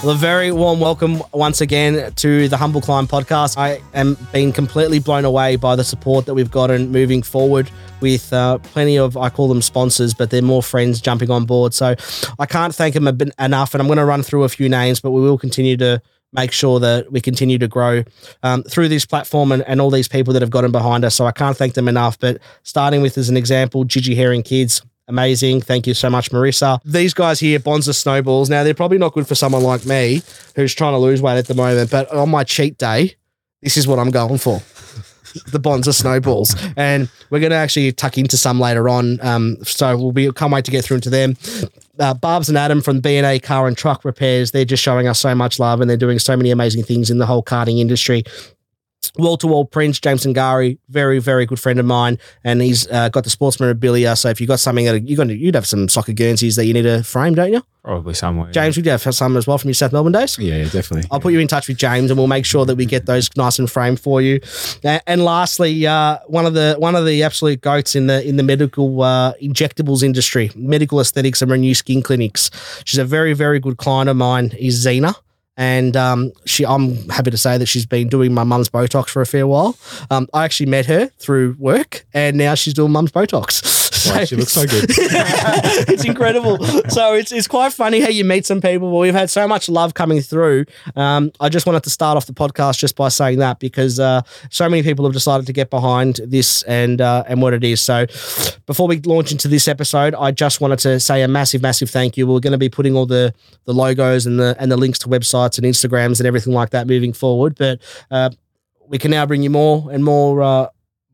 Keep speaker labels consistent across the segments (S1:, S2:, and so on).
S1: Well, a very warm welcome once again to the Humble Climb podcast. I am being completely blown away by the support that we've gotten moving forward with uh, plenty of, I call them sponsors, but they're more friends jumping on board. So I can't thank them enough. And I'm going to run through a few names, but we will continue to make sure that we continue to grow um, through this platform and, and all these people that have gotten behind us. So I can't thank them enough. But starting with, as an example, Gigi Herring Kids, Amazing. Thank you so much, Marissa. These guys here, Bonza Snowballs. Now, they're probably not good for someone like me who's trying to lose weight at the moment, but on my cheat day, this is what I'm going for. the Bonza Snowballs. And we're going to actually tuck into some later on. Um, so we'll be, can't wait to get through into them. Uh, Barb's and Adam from B&A Car and Truck Repairs, they're just showing us so much love and they're doing so many amazing things in the whole karting industry wall to wall Prince James Ngari, very very good friend of mine, and he's uh, got the sports memorabilia. So if you've got something that you're going to, you'd have some soccer Guernseys that you need to frame, don't you?
S2: Probably somewhere.
S1: James, would you have some as well from your South Melbourne days?
S3: Yeah, yeah, definitely.
S1: I'll put you in touch with James, and we'll make sure that we get those nice and framed for you. Uh, and lastly, uh, one of the one of the absolute goats in the in the medical uh, injectables industry, medical aesthetics and renew skin clinics. She's a very very good client of mine. Is Zena and um, she, I'm happy to say that she's been doing my mum's Botox for a fair while. Um, I actually met her through work, and now she's doing mum's Botox.
S3: Wow, she looks so good.
S1: it's incredible. So it's it's quite funny how you meet some people. But we've had so much love coming through. Um, I just wanted to start off the podcast just by saying that because uh, so many people have decided to get behind this and uh, and what it is. So before we launch into this episode, I just wanted to say a massive, massive thank you. We're going to be putting all the the logos and the and the links to websites and Instagrams and everything like that moving forward. But uh, we can now bring you more and more.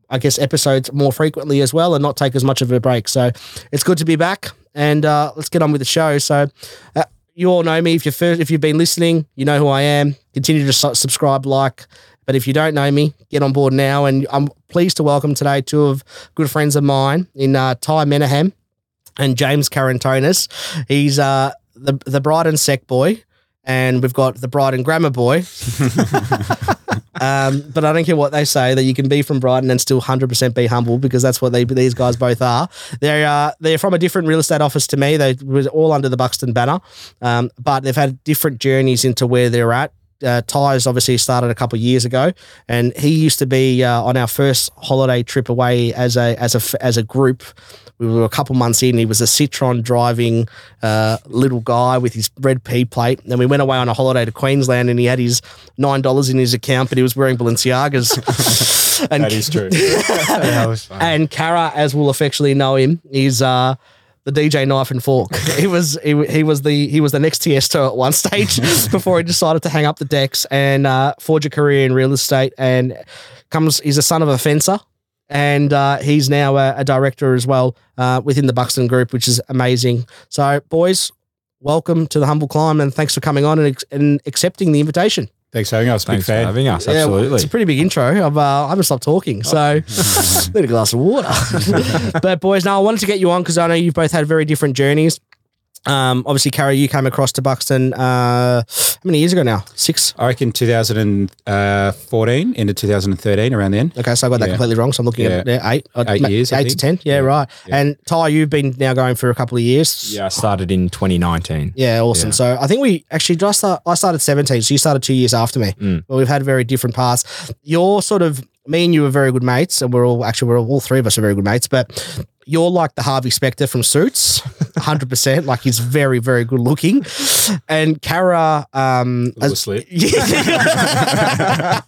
S1: I guess episodes more frequently as well, and not take as much of a break. So it's good to be back, and uh, let's get on with the show. So uh, you all know me. If you're first, if you've been listening, you know who I am. Continue to su- subscribe, like. But if you don't know me, get on board now. And I'm pleased to welcome today two of good friends of mine in uh, Tai Menahem and James Karantonis. He's uh, the the Brighton Sec boy, and we've got the Brighton Grammar boy. um, but I don't care what they say that you can be from Brighton and still 100% be humble because that's what they, these guys both are. They're uh, they're from a different real estate office to me. They were all under the Buxton banner, um, but they've had different journeys into where they're at. Uh, Tai's obviously started a couple of years ago, and he used to be uh, on our first holiday trip away as a as a as a group we were a couple months in. He was a Citroen driving uh, little guy with his red P plate. And we went away on a holiday to Queensland and he had his $9 in his account, but he was wearing Balenciagas.
S3: and, that is true. that.
S1: And Kara, as we'll affectionately know him, is uh, the DJ knife and fork. he was he, he was the he was the next Tiesto at one stage before he decided to hang up the decks and uh, forge a career in real estate. And comes he's a son of a fencer and uh, he's now a, a, director as well uh, within the Buxton Group, which is amazing. So, boys, welcome to the Humble Climb, and thanks for coming on and, and accepting the invitation.
S3: Thanks for having us.
S2: Thanks
S3: big fan.
S2: for having us. Absolutely.
S1: Yeah, it's a pretty big intro. I've, uh, I haven't stopped talking, so need a glass of water. but boys, now I wanted to get you on because I know you've both had very different journeys. Um, obviously, Kara, you came across to Buxton uh, how many years ago now? Six?
S3: I reckon 2014 into 2013, around then.
S1: Okay, so I got that
S3: Yeah.
S1: completely wrong. So I'm looking at
S3: Yeah.
S1: yeah, eight, uh,
S3: Eight
S1: ma-
S3: years, I
S1: eight to ten. Yeah,
S3: Yeah.
S1: right.
S3: Yeah.
S1: And Tai, you've been now going for a couple of years.
S2: Yeah, I started in 2019.
S1: Yeah, awesome.
S2: Yeah.
S1: So I think we actually just start, I started 17, so you started two years after me.
S2: Mm.
S1: But we've had very different paths. You're sort of me and you are very good mates, and we're all actually we're all, all three of us are very good mates. But you're like the Harvey Specter from Suits, 100. percent Like he's very very good looking, and Kara. Um,
S3: Little
S1: as- yeah,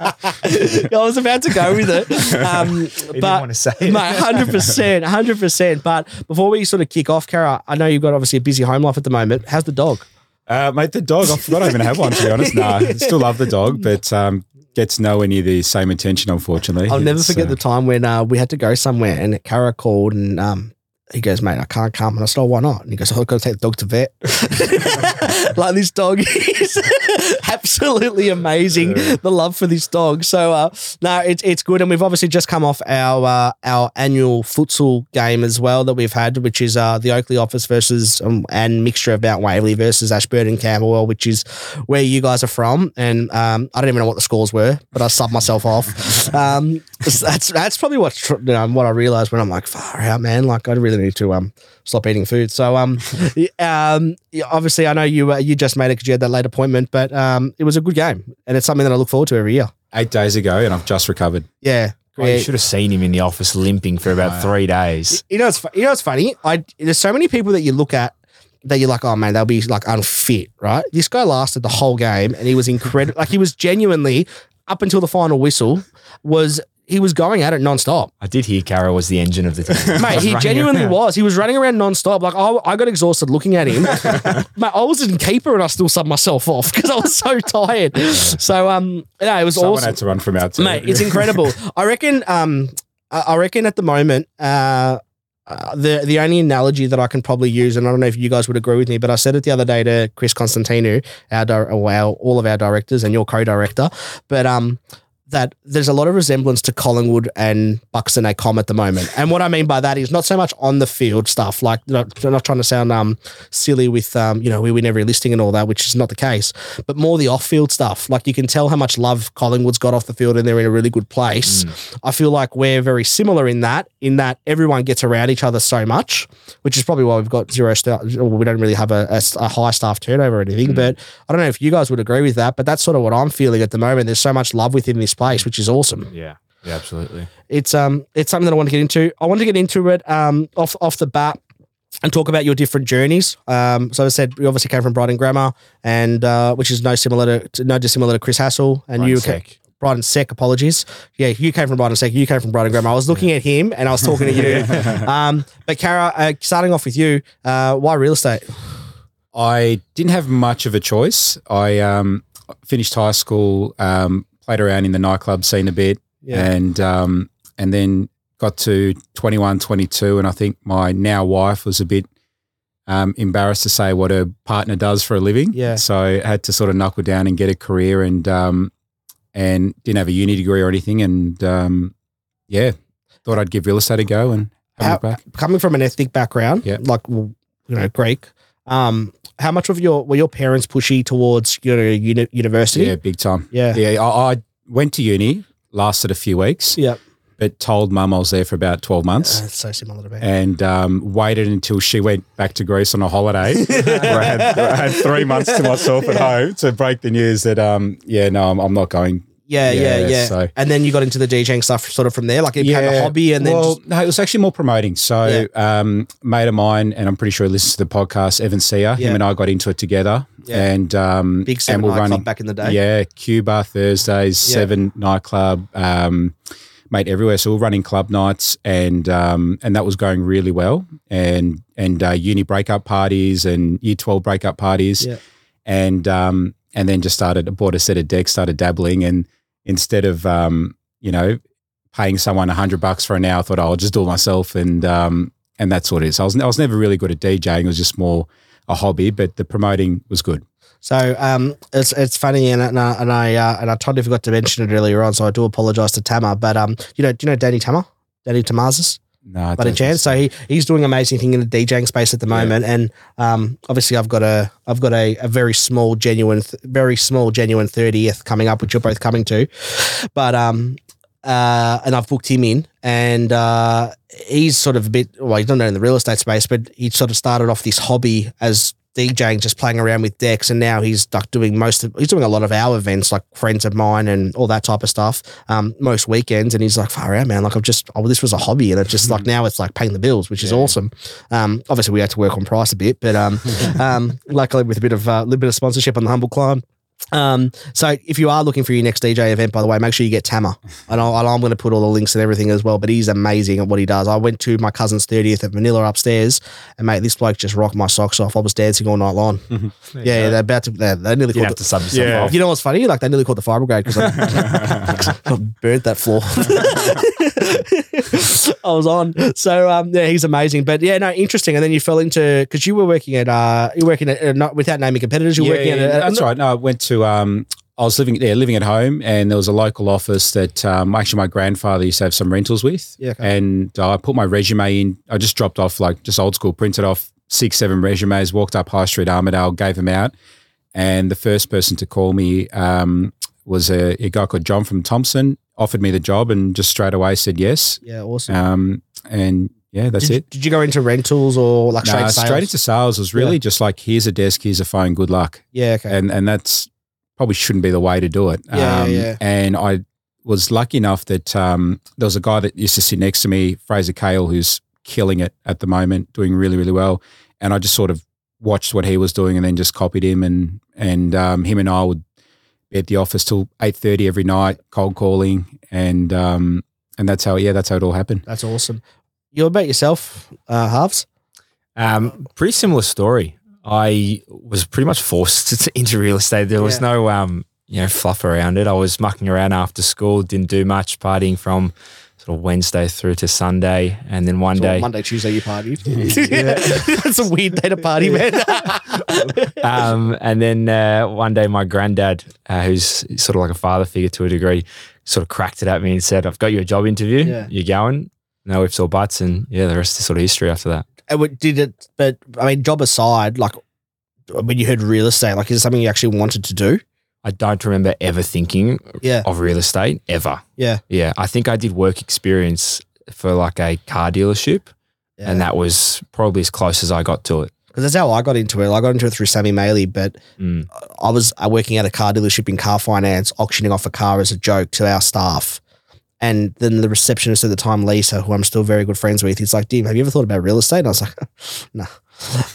S1: I was about to go with it, um, but
S4: to say it.
S1: Mate, hundred percent, hundred percent. But before we sort of kick off, Kara, I know you've got obviously a busy home life at the moment. How's the dog?
S3: Uh, mate, the dog, I forgot I even have one, to be honest. Nah, I still love the dog, but um, gets nowhere near the same attention, unfortunately.
S1: I'll never
S3: It's,
S1: forget
S3: uh,
S1: the time when uh, we had to go somewhere and Kara called and um, he goes, mate, I can't come. And I said, oh, why not? And he goes, oh, I've got to take the dog to vet. like this dog is absolutely amazing. The love for this dog. So uh, no, it's it's good. And we've obviously just come off our uh, our annual futsal game as well that we've had, which is uh, the Oakleigh office versus um, and mixture of Mount Waverley versus Ashburton Camberwell, which is where you guys are from. And um, I don't even know what the scores were, but I subbed myself off. Um, that's that's probably what you know, what I realized when I'm like, far out, man. Like I really need to um stop eating food. So um, um, obviously I know you uh, you just made it because you had that late appointment, but um, it was a good game, and it's something that I look forward to every year.
S3: Eight days ago, and I've just recovered.
S1: Yeah.
S2: Oh, you should have seen him in the office limping for about three days.
S1: You know, it's fu- you know, it's funny. I there's so many people that you look at that you're like, oh man, they'll be like unfit, right? This guy lasted the whole game, and he was incredible. like he was genuinely up until the final whistle was he was going at it nonstop.
S2: I did hear Carroll was the engine of the team.
S1: Mate, he genuinely
S2: around.
S1: was. He was running around nonstop. Like I, I got exhausted looking at him. Mate, I was in keeper and I still subbed myself off because I was so tired. So um, yeah, it was
S3: Someone
S1: awesome.
S3: had to run from out.
S1: mate. It's incredible. I reckon. Um, I reckon at the moment, uh, uh, the the only analogy that I can probably use, and I don't know if you guys would agree with me, but I said it the other day to Chris Constantino, our, di- our all of our directors and your co-director, but um. That there's a lot of resemblance to Collingwood and Buxton A Com at the moment, and what I mean by that is not so much on the field stuff. Like, not, not trying to sound um silly with um you know we win every listing and all that, which is not the case, but more the off-field stuff. Like you can tell how much love Collingwood's got off the field, and they're in a really good place. I feel like we're very similar in that, in that everyone gets around each other so much, which is probably why we've got zero star. Or we don't really have a, a, a high staff turnover or anything. But I don't know if you guys would agree with that. But that's sort of what I'm feeling at the moment. There's so much love within this place, which is awesome.
S2: Yeah, yeah, absolutely.
S1: It's um, it's something that I want to get into. I want to get into it um off off the bat and talk about your different journeys. Um, so as I said, we obviously came from Brighton Grammar, and uh, which is no similar to, to no dissimilar to Chris Hassel, and
S2: Brighton
S1: you
S2: Sec.
S1: Brighton Sec. Apologies. Yeah, you came from Brighton Sec. You came from Brighton Grammar. I was looking at him and I was talking to you. um, but Kara, uh, starting off with you, uh, why real estate?
S3: I didn't have much of a choice. I um, finished high school, um, played around in the nightclub scene a bit,
S1: Yeah.
S3: and um, and then got to 21, 22, and I think my now wife was a bit um, embarrassed to say what her partner does for a living.
S1: Yeah.
S3: So I had to sort of knuckle down and get a career, and um, and didn't have a uni degree or anything, and um, yeah, thought I'd give real estate a go and have
S1: How, coming from an ethnic background,
S3: Yeah.
S1: like you know Greek. Um, how much of your were your parents pushy towards you know uni- university?
S3: Yeah, big time.
S1: Yeah.
S3: Yeah, I, I went to uni, lasted a few weeks,
S1: Yeah.
S3: but told mum I was there for about 12 months
S1: Uh, so similar to me.
S3: and um, waited until she went back to Greece on a holiday where, I had, I had three months to myself at home to break the news that, um, yeah, no, I'm, I'm not going.
S1: Yeah, yeah,
S3: Yeah,
S1: yeah.
S3: so-
S1: And then you got into the DJing stuff sort of from there. Like it became a hobby and then
S3: well,
S1: just,
S3: no, it was actually more promoting. So, um, mate of mine, and I'm pretty sure he listens to the podcast, Evan Sear, him and I got into it together.
S1: Yeah.
S3: And um,
S1: big
S3: and we're running-
S1: back in the day.
S3: Yeah, Cuba Thursdays. Seven nightclub, um, mate, everywhere. So we're running club nights, and um, and that was going really well. And and uh, uni breakup parties and year twelve breakup parties,
S1: Yeah.
S3: and um, and then just started bought a set of decks, started dabbling, and instead of um, you know paying someone a hundred bucks for an hour, I thought oh, I'll just do it myself, and um, and that's what it is. I was I was never really good at DJing; it was just more a hobby, but the promoting was good.
S1: So um, it's it's funny, and and I and I, uh, and I totally forgot to mention it earlier on. So I do apologize to Tama, but um, you know, do you know Danny Tama, Danny Tamazis?
S3: No,
S1: by
S3: don't-
S1: chance. So he, he's doing amazing thing in the DJing space at the
S3: Yeah.
S1: moment, and um, obviously I've got a I've got a, a very small genuine th- very small genuine thirtieth coming up, which you're both coming to, but um. Uh, and I've booked him in, and uh, he's sort of a bit. Well, he's not in the real estate space, but he sort of started off this hobby as DJing, just playing around with decks, and now he's like doing most of. He's doing a lot of our events, like friends of mine and all that type of stuff. Um, most weekends, and he's like, far out, man. Like I've just, oh, this was a hobby, and it's just like now it's like paying the bills, which is
S3: Yeah.
S1: awesome. Um, obviously we had to work on price a bit, but um, um, luckily with a bit of a uh, little bit of sponsorship on the humble climb. Um, so if you are looking for your next DJ event, by the way, make sure you get Tammer. And I'll, I'm going to put all the links and everything as well. But he's amazing at what he does. I went to my cousin's 30th at Manila upstairs, and mate, this bloke just rocked my socks off. I was dancing all night long. yeah, yeah, they're about to. They, they nearly
S2: You
S1: called
S2: have
S1: the,
S2: to sub yourself
S3: Yeah.
S2: off.
S1: you know what's funny? Like they nearly called the fire brigade because I, I burnt that floor. I was on. So um, yeah, he's amazing. But yeah, no, interesting. And then you fell into because you were working at uh, you were working at uh, not without naming competitors. You were working
S3: yeah,
S1: at a,
S3: that's right. No, I went to. Um, I was living yeah, living at home, and there was a local office that um, actually my grandfather used to have some rentals with.
S1: Yeah, okay.
S3: and I put my resume in. I just dropped off like just old school, printed off six, seven resumes, walked up High Street, Armadale, gave them out, and the first person to call me um, was a, a guy called John from Thompson. Offered me the job, and just straight away said yes.
S1: Yeah, awesome.
S3: Um, and yeah, that's
S1: did,
S3: it.
S1: did you go into rentals or like straight
S3: Nah,
S1: sales?
S3: straight into sales was really just like here's a desk, here's a phone, good luck,
S1: yeah, okay.
S3: and and that's probably shouldn't be the way to do it.
S1: Yeah, yeah,
S3: um,
S1: yeah.
S3: And I was lucky enough that um, there was a guy that used to sit next to me, Fraser Kale, who's killing it at the moment, doing really really well, and I just sort of watched what he was doing and then just copied him, and and um, him and I would be at the office till eight thirty every night, cold calling, and um, and that's how yeah, that's how it all happened.
S1: That's awesome. You about yourself, uh, halves?
S2: Um, pretty similar story. I was pretty much forced to, into real estate. There was
S1: Yeah.
S2: no, um, you know, fluff around it. I was mucking around after school, didn't do much, partying from sort of Wednesday through to Sunday, and then one
S1: So
S2: day,
S1: Monday, Tuesday, you partied. That's a weird day to party, man.
S2: um, and then uh, one day, my granddad, uh, who's sort of like a father figure to a degree, sort of cracked it at me and said, "I've got you a job interview.
S1: Yeah.
S2: You're going." No ifs or buts, and yeah, the rest is sort of history after that.
S1: And what- did it? But I mean, job aside, like when you heard real estate, like is it something you actually wanted to do?
S2: I don't remember ever thinking
S1: Yeah,
S2: of real estate ever.
S1: yeah,
S2: Yeah, I think I did work experience for like a car dealership, and that was probably as close as I got to it.
S1: because that's how I got into it. I got into it through Sammy Maley, but
S2: Mm.
S1: I was uh, working at a car dealership in car finance, auctioning off a car as a joke to our staff. And then the receptionist at the time, Lisa, who I'm still very good friends with, he's like, Dim, have you ever thought about real estate? And I was like, no.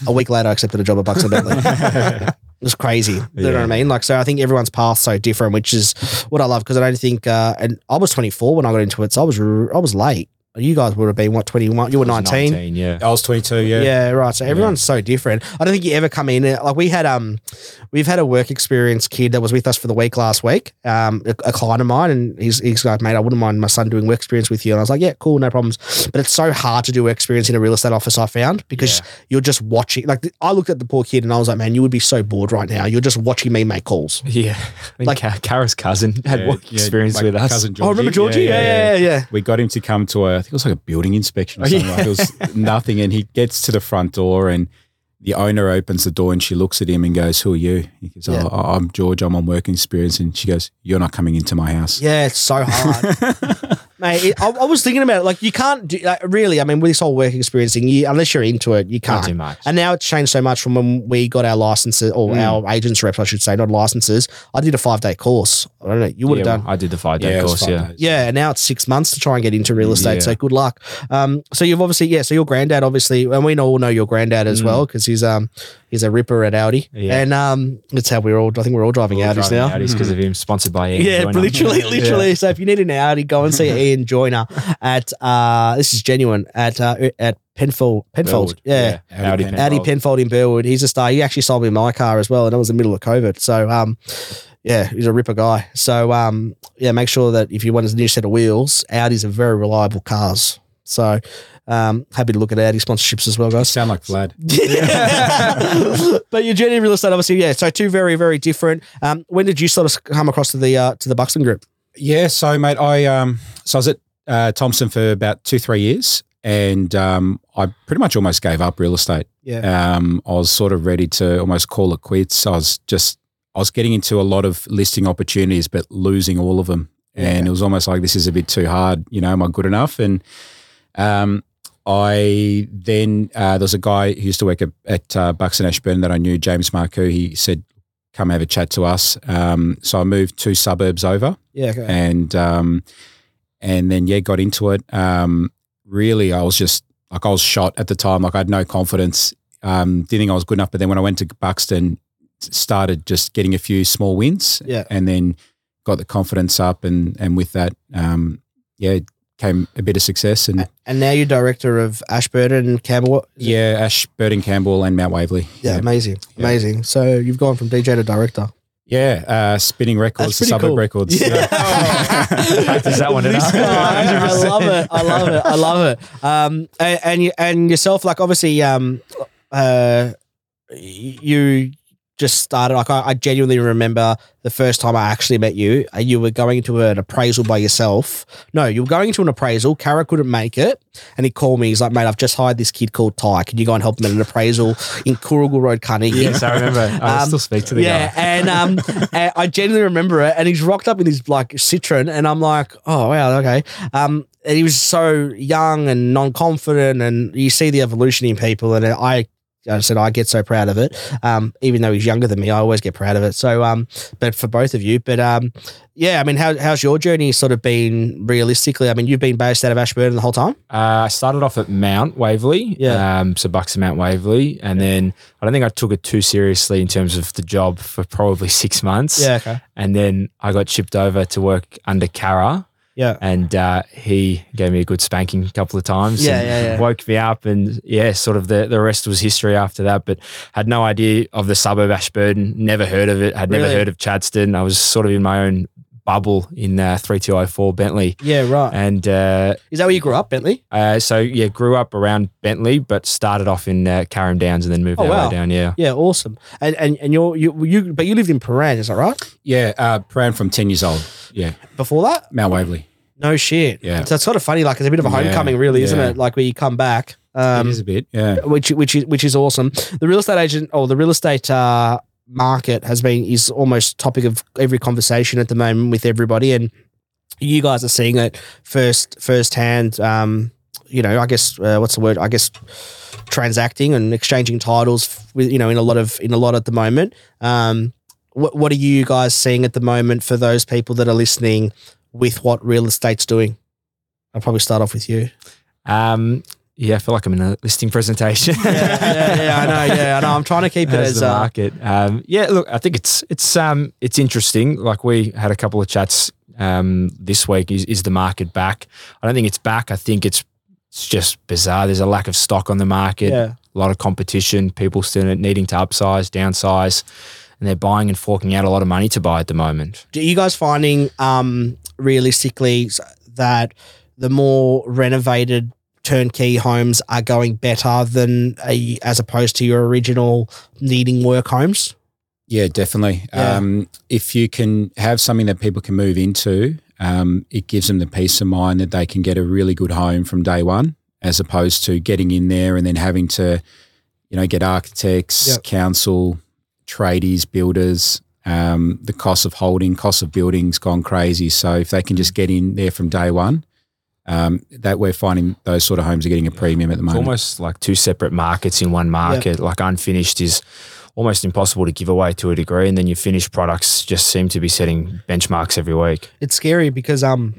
S1: a week later, I accepted a job at Buxton Bentleigh. it was crazy. You know what I mean? Like, so I think everyone's path's so different, which is what I love because I don't think, uh, and I was 24 when I got into it, so I was, I was late. You guys would have been, what, 21? You were
S2: I was
S1: 19?
S2: yeah.
S3: I was twenty two.
S1: Yeah.
S3: Yeah.
S1: right. So everyone's so different. I don't think you ever come in like we had um we've had a work experience kid that was with us for the week last week. Um a, a client of mine and he's he's like, mate, I wouldn't mind my son doing work experience with you. And I was like, Yeah, cool, no problems. But it's so hard to do work experience in a real estate office, I found, because
S2: Yeah.
S1: you're just watching like I looked at the poor kid and I was like, Man, you would be so bored right now. You're just watching me make calls.
S2: Yeah, I
S1: Like-
S2: like Kara's cousin had
S3: Yeah,
S2: work
S3: yeah,
S2: experience
S3: my
S2: with us.
S3: Cousin
S1: Oh, remember Georgie? Yeah, yeah, yeah. yeah.
S3: We got him to come to a, I think it was like a building inspection or something.
S2: yeah.
S3: Like it was nothing. And he gets to the front door and the owner opens the door and she looks at him and goes, Who are you? He goes, oh,
S1: Yeah.
S3: oh, I'm George. I'm on work experience. And she goes, You're not coming into my house.
S1: Yeah, it's so hard. Mate, it, I, I was thinking about it. Like, you can't do, like, really, I mean, with this whole work experience thing, you, unless you're into it, you
S2: Not
S1: can't.
S2: too much.
S1: And now it's changed so much from when we got our licenses or
S3: Mm.
S1: our agents reps, I should say, not licenses. I did a five day course. I don't know. You would have
S2: Yeah,
S1: done.
S2: I did the five day
S3: it was
S2: course.
S3: five
S2: Yeah,
S3: days.
S1: Yeah, and now it's six months to try and get into real estate.
S2: Yeah.
S1: So good luck. Um, so you've obviously, yeah. So your granddad, obviously, and we all know your granddad as
S2: Mm.
S1: well because he's um he's a ripper at Audi,
S2: Yeah.
S1: and um that's how we're all. I think we're all driving Audis now.
S2: Audis because of him, sponsored by Ian
S1: Yeah,
S2: Joyner.
S1: literally,
S2: Yeah.
S1: literally. So if you need an Audi, go and see Ian Joyner at uh this is genuine at uh at Penfold Penfold.
S2: Burwood.
S1: Yeah.
S3: Audi
S2: Audi
S3: Penfold.
S1: Audi Penfold in Burwood. He's a star. He actually sold me my car as well, and it was in the middle of COVID. So um yeah, he's a ripper guy. So um yeah, make sure that if you want a new set of wheels, Audis are very reliable cars. So um happy to look at Audi sponsorships as well, guys.
S3: Sound like Vlad.
S1: Yeah. but your journey in real estate, obviously, yeah. So two very, very different. Um, when did you sort of come across to the uh, to the Buxton Group?
S3: Yeah, so mate, I um, so I was at uh, Thompson for about two, three years, and um, I pretty much almost gave up real estate.
S1: Yeah,
S3: Um, I was sort of ready to almost call it quits. I was just, I was getting into a lot of listing opportunities, but losing all of them, and
S1: Yeah.
S3: it was almost like this is a bit too hard. You know, am I good enough? And um, I then uh, there was a guy who used to work at, at uh, Buxton Ashburton that I knew, James Marcoux. He said, "Come have a chat to us." Um, so I moved two suburbs over
S1: yeah, okay.
S3: and um, and then yeah, got into it. Um, really, I was just like I was shot at the time. Like I had no confidence. Um, didn't think I was good enough. But then when I went to Buxton, started just getting a few small wins.
S1: Yeah.
S3: and then got the confidence up, and and with that, um, yeah, came a bit of success. And
S1: and now you're director of Ashburton and Camberwell.
S3: yeah, Ash, Burton Camberwell, and Mount Waverley.
S1: yeah, amazing,
S3: Yeah.
S1: amazing. So you've gone from DJ to director.
S3: yeah, uh, spinning records,
S1: That's
S3: to
S1: pretty
S3: suburb
S1: cool.
S3: records.
S1: Yeah.
S2: Practice that one,
S1: This
S2: didn't I?
S1: guy, I love it. I love it. I love it. Um, and and, you, and yourself, like obviously, um, uh, you just started. Like I, I genuinely remember the first time I actually met you. uh, You were going into an appraisal by yourself. No, you were going into an appraisal. Kara couldn't make it, and he called me. He's like, "Mate, I've just hired this kid called Tai. Can you go and help him at an appraisal in Coorigil Road, Carnegie?"
S2: Yes, I remember. I
S1: Um,
S2: still speak to the
S1: yeah,
S2: guy.
S1: and um, and I genuinely remember it. And he's rocked up in his like Citroen, and I'm like, oh wow, okay. Um, and he was so young and non-confident, and you see the evolution in people, and I. I said I get so proud of it. Um, even though he's younger than me, I always get proud of it. So, um, but for both of you, but um, yeah, I mean, how, how's your journey sort of been realistically? I mean, you've been based out of Ashburton the whole time.
S2: Uh, I started off at Mount Waverley,
S1: Yeah.
S2: um, so Buxton Mount Waverley, and then I don't think I took it too seriously in terms of the job for probably six months.
S1: Yeah, okay.
S2: and then I got shipped over to work under Cara,
S1: Yeah.
S2: and uh, he gave me a good spanking a couple of times.
S1: Yeah,
S2: and
S1: yeah, yeah.
S2: Woke me up, and yeah, sort of the, the rest was history after that. But had no idea of the suburb Ashburton, never heard of it, had never heard of Chadstone. I was sort of in my own bubble in uh, 3204 Bentleigh.
S1: Yeah, right.
S2: And uh,
S1: Is that where you grew up, Bentleigh?
S2: uh, so, yeah, grew up around Bentleigh, but started off in uh, Carrum Downs and then moved
S1: Oh,
S2: our
S1: wow.
S2: way down. Yeah.
S1: Yeah, awesome. And and, and you're you you but you lived in Prahran, is that right?
S3: Yeah, uh, Prahran from 10 years old. Yeah,
S1: Before that?
S3: Mount Waverley.
S1: No shit.
S3: Yeah.
S1: So it's sort of funny, like it's a bit of a
S3: Yeah,
S1: homecoming, really, isn't
S3: yeah.
S1: it? Like where you come back. Um
S3: it is a bit, yeah.
S1: which which is which is awesome. The real estate agent or the real estate uh, market has been is almost topic of every conversation at the moment with everybody, and you guys are seeing it first firsthand. Um, you know, I guess uh, what's the word? I guess transacting and exchanging titles with you know in a lot of in a lot at the moment. Um, what what are you guys seeing at the moment for those people that are listening with what real estate's doing? I'll probably start off with you.
S2: Um, yeah, I feel like I'm in a listing presentation.
S1: yeah, yeah, yeah, I know. Yeah, I know. I'm trying to keep it
S2: as
S1: as
S2: the
S1: uh,
S2: market. Um, yeah, look, I think it's it's um it's interesting. Like we had a couple of chats um this week. Is is the market back? I don't think it's back. I think it's it's just bizarre. There's a lack of stock on the market.
S1: yeah.
S2: A lot of competition. People still needing to upsize, downsize, and they're buying and forking out a lot of money to buy at the moment.
S1: Are you guys finding um, realistically that the more renovated turnkey homes are going better than a, as opposed to your original needing work homes?
S3: Yeah, definitely.
S1: Yeah.
S3: Um, if you can have something that people can move into, um, it gives them the peace of mind that they can get a really good home from day one, as opposed to getting in there and then having to, you know, get architects,
S1: Yep.
S3: council, tradies, builders. Um, the cost of holding, cost of buildings gone crazy. So if they can just get in there from day one, um, that we're finding those sort of homes are getting a premium at the moment.
S2: It's
S3: moment.
S2: almost like two separate markets in one market. Like unfinished is almost impossible to give away to a degree, and then your finished products just seem to be setting benchmarks every week.
S1: It's scary because um,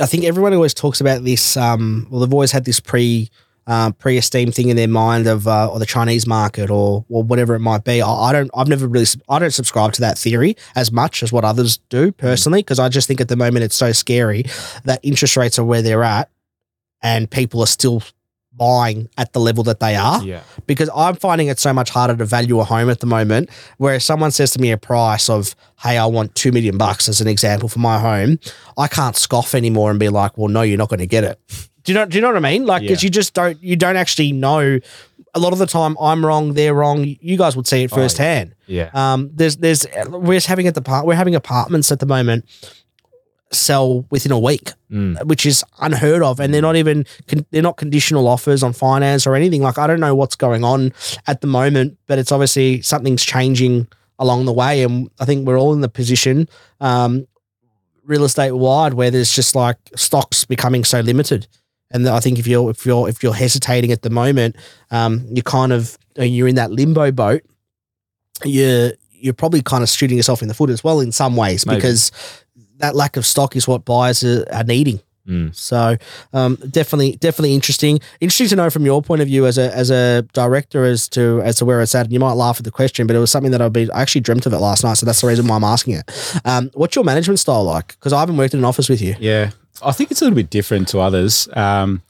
S1: I think everyone always talks about this. Um, well, they've always had this pre uh, pre-esteem thing in their mind of uh, or the Chinese market or or whatever it might be. I, I don't. I've never really. I don't subscribe to that theory as much as what others do personally because I just think at the moment it's so scary that interest rates are where they're at and people are still buying at the level that they are
S2: Yeah.
S1: because I'm finding it so much harder to value a home at the moment. Where if someone says to me a price of, "Hey, I want two million bucks," as an example for my home, I can't scoff anymore and be like, "Well, no, you're not going to get it." Do you know? Do you know what I mean? Like, because
S2: Yeah.
S1: you just don't, you don't actually know. A lot of the time, I'm wrong, they're wrong. You guys would see it
S2: Oh, yeah.
S1: firsthand.
S2: Yeah.
S1: Um, there's, there's, we're having at the part, we're having apartments at the moment sell within a week
S2: Mm.
S1: which is unheard of, and they're not even con- they're not conditional offers on finance or anything. Like I don't know what's going on at the moment, but it's obviously something's changing along the way, and I think we're all in the position, um, real estate wide, where there's just like stocks becoming so limited. And I think if you're if you're if you're hesitating at the moment, um, you kind of you're in that limbo boat. You're you're probably kind of shooting yourself in the foot as well in some ways
S2: Maybe.
S1: because that lack of stock is what buyers are, are needing.
S2: Mm.
S1: So um, definitely, definitely interesting. Interesting to know from your point of view as a as a director as to as to where it's at. And you might laugh at the question, but it was something that I've been I actually dreamt of it last night, so that's the reason why I'm asking it. Um, what's your management style like? Because I haven't worked in an office with you.
S3: Yeah, I think it's a little bit different to others. Um,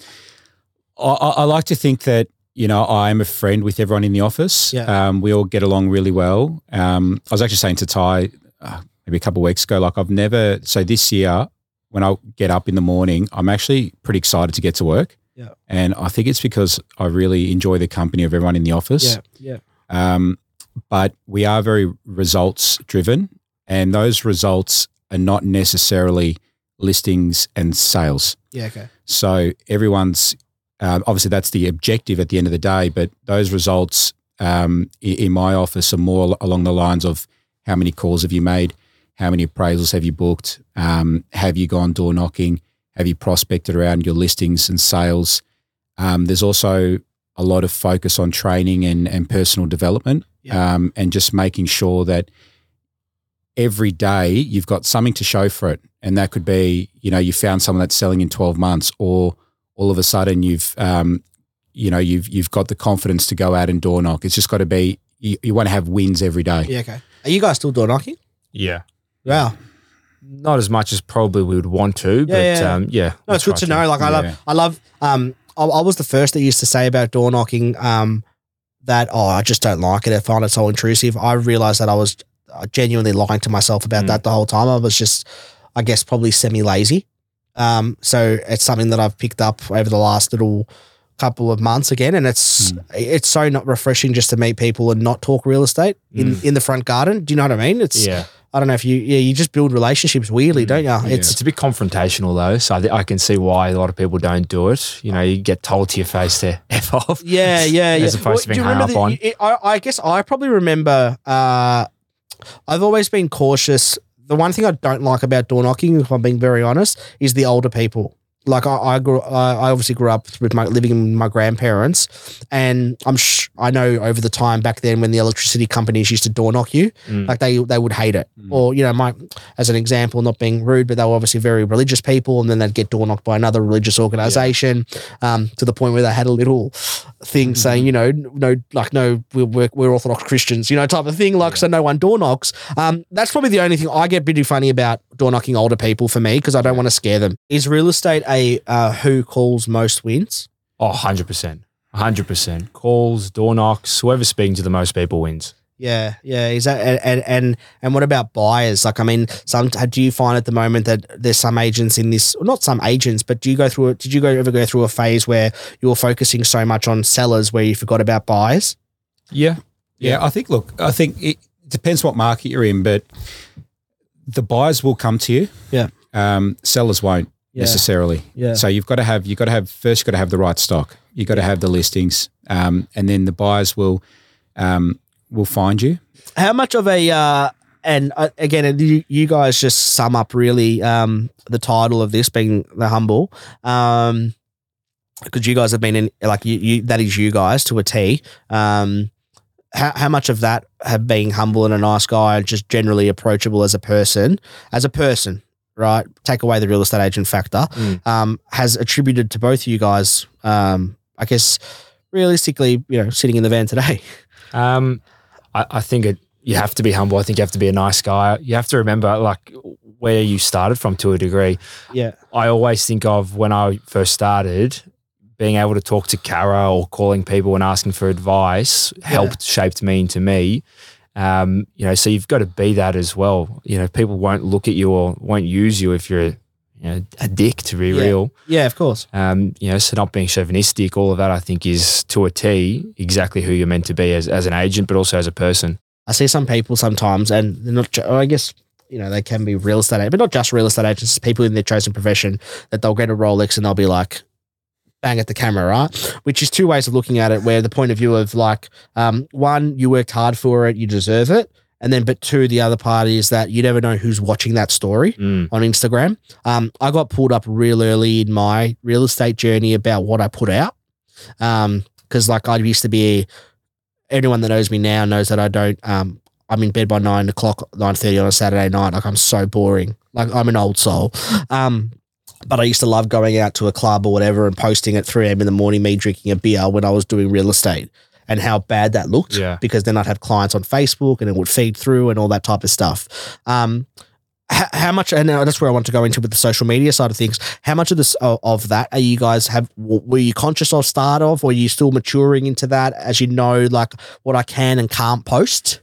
S3: I, I like to think that you know I am a friend with everyone in the office.
S1: Yeah.
S3: Um, we all get along really well. Um, I was actually saying to Tai uh, maybe a couple of weeks ago, like I've never. So this year, when I get up in the morning, I'm actually pretty excited to get to work.
S1: Yeah.
S3: And I think it's because I really enjoy the company of everyone in the office.
S1: yeah,
S3: Um, but we are very results driven, and those results are not necessarily listings and sales.
S1: yeah. Okay.
S3: So everyone's um, obviously that's the objective at the end of the day, but those results um, i- in my office are more along the lines of how many calls have you made, how many appraisals have you booked, um, have you gone door knocking, Have you prospected around your listings and sales? Um, there's also a lot of focus on training and, and personal development
S1: Yeah.
S3: um, and just making sure that every day you've got something to show for it. And that could be, you know, you found someone that's selling in 12 months or all of a sudden you've, um, you know, you've, you've got the confidence to go out and door knock. It's just got to be, you, you want to have wins every day.
S1: Yeah, okay. Are you guys still door knocking?
S2: Yeah.
S1: Wow.
S2: Not as much as probably we would want to, but
S1: Yeah, yeah.
S2: Um, yeah.
S1: No, it's good
S2: try
S1: to know. Like I
S3: Yeah.
S1: love, I love. Um, I, I was the first that used to say about door knocking. Um, that oh, I just don't like it. I find it so intrusive. I realized that I was uh, genuinely lying to myself about
S2: Mm.
S1: that the whole time. I was just, I guess, probably semi lazy. Um, so it's something that I've picked up over the last little couple of months again, and it's it's so not refreshing just to meet people and not talk real estate in in the front garden. Do you know what I mean? It's
S2: Yeah.
S1: I don't know if you yeah you just build relationships weirdly, don't you? It's
S2: It's a bit confrontational though, so I, th- I can see why a lot of people don't do it. You know, you get told to your face to f off.
S1: Yeah, yeah, yeah.
S2: As opposed to
S1: do
S2: being hung up on.
S1: it- I, I guess I probably remember. Uh, I've always been cautious. The one thing I don't like about door knocking, if I'm being very honest, is the older people. Like I, I grew, I obviously grew up with my living with my grandparents, and I'm sh- I know over the time back then when the electricity companies used to door knock you,
S2: Mm.
S1: like they they would hate it.
S3: Mm.
S1: Or you know, my as an example, not being rude, but they were obviously very religious people, and then they'd get door knocked by another religious organization, um, to the point where they had a little thing saying, you know, no, like no, we're we're, we're Orthodox Christians, you know, type of thing. Like so, no one door knocks. Um, that's probably the only thing I get pretty funny about door knocking older people for me because I don't want to scare them. Is real estate a uh, who calls most wins?
S2: Oh, 100%. 100%. Calls, door knocks, whoever's speaking to the most people wins.
S1: Yeah, yeah. Is that and and and, and what about buyers? Like, I mean, some do you find at the moment that there's some agents in this, or not some agents, but do you go through it? Did you go ever go through a phase where you were focusing so much on sellers where you forgot about buyers?
S2: Yeah.
S3: Yeah, I think. Look, I think it depends what market you're in, but the buyers will come to you.
S1: Yeah.
S3: Um, sellers won't
S1: Yeah,
S3: necessarily.
S1: yeah.
S3: So you've got to have you've got to have first you've got to have the right stock. You've got to have the listings, um, and then the buyers will um, will find you.
S1: How much of a uh, and uh, again, you, you guys just sum up really um, the title of this being the humble, um, because you guys have been in like you, you that is you guys to a T. Um, how, how much of that have being humble and a nice guy and just generally approachable as a person, as a person, right? Take away the real estate agent factor,
S2: Mm.
S1: um, has attributed to both of you guys. Um, I guess realistically, you know, sitting in the van today.
S2: Um, I, I think it, you have to be humble. I think you have to be a nice guy. You have to remember, like, where you started from to a degree.
S1: Yeah.
S2: I always think of when I first started, being able to talk to Kara or calling people and asking for advice helped shaped me into me. Um, you know, so you've got to be that as well. You know, people won't look at you or won't use you if you're, you know, a dick to be
S1: Yeah.
S2: real.
S1: Yeah, of course.
S2: Um, you know, so not being chauvinistic, all of that, I think, is to a T exactly who you're meant to be as, as an agent, but also as a person.
S1: I see some people sometimes, and they're not. I guess you know they can be real estate, but not just real estate agents. People in their chosen profession that they'll get a Rolex and they'll be like, bang at the camera, right? Which is two ways of looking at it. Where the point of view of like, um, one, you worked hard for it, you deserve it, and then, but two, the other part is that you never know who's watching that story
S2: Mm.
S1: on Instagram. Um, I got pulled up real early in my real estate journey about what I put out. Um, because like I used to be, anyone that knows me now knows that I don't. Um, I'm in bed by nine o'clock, nine thirty on a Saturday night. Like I'm so boring. Like I'm an old soul. Um, but I used to love going out to a club or whatever and posting at 3 a.m. in the morning, me drinking a beer when I was doing real estate and how bad that looked.
S2: Yeah.
S1: Because then I'd have clients on Facebook and it would feed through and all that type of stuff. Um, how, how much, and that's where I want to go into with the social media side of things. How much of this of, that are you guys have? Were you conscious of start of, or are you still maturing into that as you know, like what I can and can't post?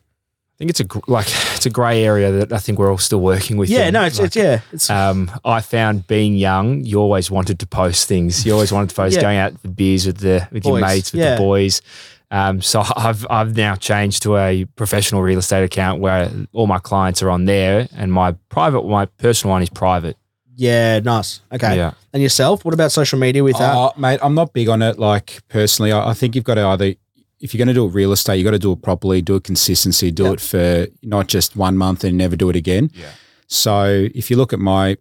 S2: I think it's a like it's a grey area that I think we're all still working with.
S1: Yeah,
S2: in.
S1: no, it's,
S2: Like,
S1: it's yeah, it's
S2: Um, I found being young, you always wanted to post things. You always wanted to post
S1: Yeah.
S2: going out for beers with the with your mates, with
S1: yeah.
S2: the boys. Um, so I've I've now changed to a professional real estate account where all my clients are on there, and my private, my personal one is private.
S1: yeah, nice. Okay,
S2: Yeah,
S1: and yourself? What about social media with that?
S3: Oh, mate, I'm not big on it. Like personally, I, I think you've got to either, if you're going to do it real estate, you got to do it properly, do it consistency, do
S1: Yeah.
S3: it for not just one month and never do it again.
S2: Yeah.
S3: So if you look at my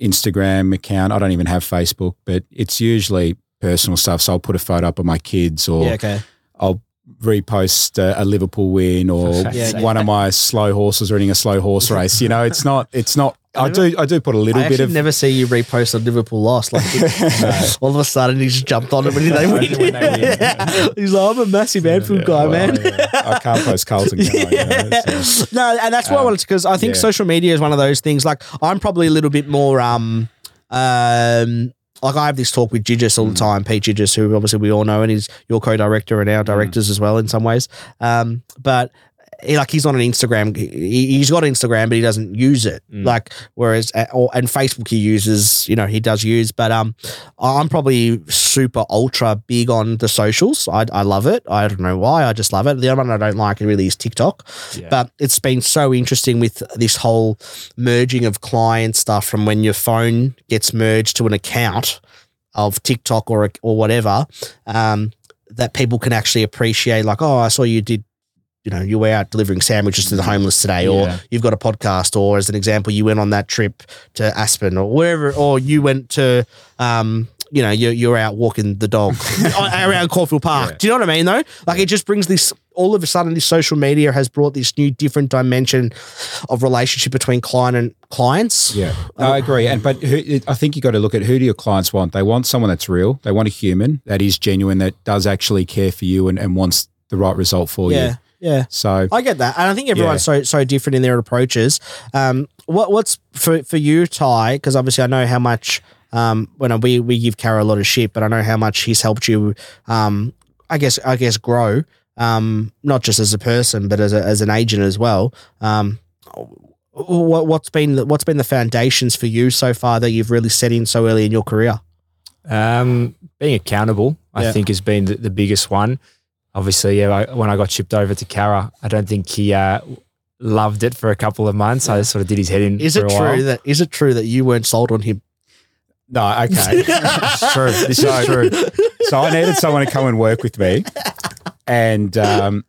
S3: Instagram account. I don't even have Facebook, but it's usually personal stuff. So I'll put a photo up of my kids or
S1: Yeah, okay.
S3: I'll repost a, a Liverpool win or
S1: Yeah.
S3: one of my slow horses running a slow horse race. You know, it's not, it's not, I do, I do put a little
S1: I
S3: bit
S1: actually
S3: of,
S1: never see you repost a Liverpool loss. Like all of a sudden, he just jumped on it when they win.
S2: When they win.
S1: He's like, I'm a massive Anfield guy,
S3: Well,
S1: man.
S3: yeah. I can't post Carlton, can I? You know, so-
S1: no, and that's why I wanted to because I think
S3: yeah.
S1: social media is one of those things. Like I'm probably a little bit more um um like I have this talk with Gigis all the time, Pete Gigis, who obviously we all know, and he's your co-director and our directors as well in some ways. Um, but he, like he's on an Instagram, he, he's got Instagram, but he doesn't use it. Like whereas uh, or, and Facebook he uses, you know, he does use. But um, I'm probably super ultra big on the socials. I, I love it. I don't know why. I just love it. The only one I don't like really is TikTok.
S2: Yeah.
S1: But it's been so interesting with this whole merging of client stuff from when your phone gets merged to an account of TikTok or or whatever, um, that people can actually appreciate. Like, oh, I saw you did. You know, you were out delivering sandwiches to the homeless today, or
S2: Yeah.
S1: you've got a podcast, or as an example, you went on that trip to Aspen, or wherever, or you went to, um, you know, you're, you're out walking the dog around Caulfield Park.
S3: Yeah.
S1: Do you know what I mean, though? Like, it just brings this. All of a sudden, this social media has brought this new, different dimension of relationship between client and clients.
S3: Yeah, I agree. And but who, I think you got to look at who do your clients want. They want someone that's real. They want a human that is genuine, that does actually care for you and, and wants the right result for
S1: yeah,
S3: you.
S1: Yeah.
S3: So
S1: I get that, and I think everyone's so so different in their approaches. Um, what what's for for you, Tai? Because obviously, I know how much. Um, when we we give Kara a lot of shit, but I know how much he's helped you. Um, I guess I guess grow. Um, not just as a person, but as a, as an agent as well. Um, what what's been the, what's been the foundations for you so far that you've really set in so early in your career?
S2: Um, being accountable, I
S1: Yeah.
S2: think, has been the, the biggest one. Obviously, yeah, I, when I got shipped over to Kara, I don't think he uh, loved it for a couple of months. I sort of did his head in
S1: Is
S2: for
S1: it
S2: a
S1: true
S2: while.
S1: that is it true that you weren't sold on him?
S3: no, okay.
S2: It's true. This is true.
S3: so I needed someone to come and work with me, and um,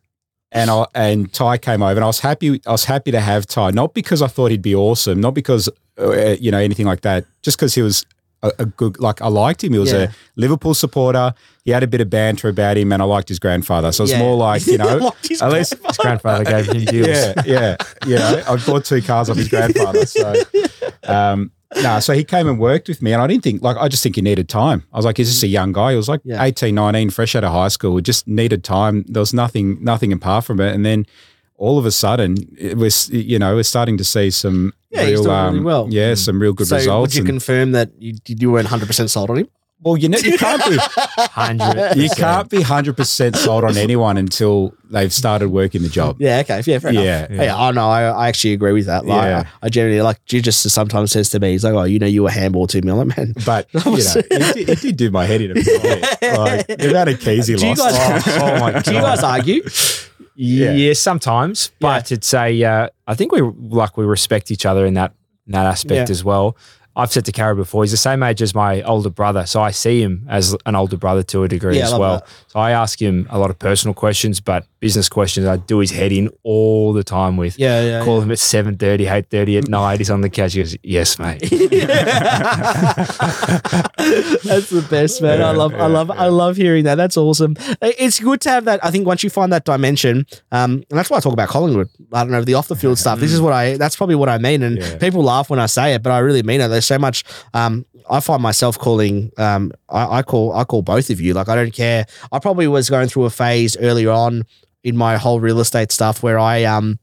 S3: and I and Tai came over, and I was happy. I was happy to have Tai, not because I thought he'd be awesome, not because uh, you know anything like that, just because he was a, a good. Like I liked him. He was
S1: Yeah.
S3: a Liverpool supporter. He had a bit of banter about him, and I liked his grandfather. So it's
S1: Yeah.
S3: more like you know,
S1: Liked his
S3: at least
S2: His grandfather gave him deals.
S3: yeah, yeah, yeah. I bought two cars off his grandfather. So, um, no, so he came and worked with me, and I didn't think like I just think he needed time. I was like, he's just a young guy. He was like
S1: Yeah.
S3: 18, 19, fresh out of high school. He just needed time. There was nothing, nothing apart from it. And then all of a sudden, it was you know we're starting to see some
S1: Yeah, he's
S3: real,
S1: doing really
S3: um,
S1: well.
S3: yeah, some real good
S1: so
S3: results.
S1: would you
S3: And-
S1: confirm that you, you weren't hundred percent sold on him?
S3: well, you know, you can't be.
S2: Hundred.
S3: You can't be hundred percent sold on anyone until they've started working the job.
S1: Yeah, okay, yeah, fair
S3: Yeah,
S1: enough. Yeah, I know. I, I actually agree with that. Like,
S3: Yeah.
S1: I, I generally like. Just sometimes says to me, he's like, "Oh, you know, you were handball to me." I'm like, man,
S3: But you know, it did, it did do my head in a bit. Like the amount of keys he
S1: Do you
S3: lost.
S1: guys-
S2: Oh, oh my
S1: do you guys argue?
S2: Yeah,
S3: Yeah.
S2: sometimes, but it's a. Uh, I think we like we respect each other in that in that aspect
S1: Yeah.
S2: as well. I've said to Kara before, he's the same age as my older brother, so I see him as an older brother to a degree
S1: Yeah,
S2: as well.
S1: that.
S2: So I ask him a lot of personal questions, but business questions I do his head in all the time with.
S1: Yeah, yeah.
S2: Call him at 7.30, 8.30 at night. He's on the couch. He goes, yes, mate.
S1: That's the best, man. I love, I love, I love hearing that. That's awesome. It's good to have that. I think once you find that dimension, um, and that's why I talk about Collingwood. I don't know the off the field stuff. This is what I. That's probably what I mean. And
S3: Yeah.
S1: people laugh when I say it, but I really mean it. There's so much. Um, I find myself calling. Um, I, I call. I call both of you. Like I don't care. I probably was going through a phase earlier on in my whole real estate stuff where I um,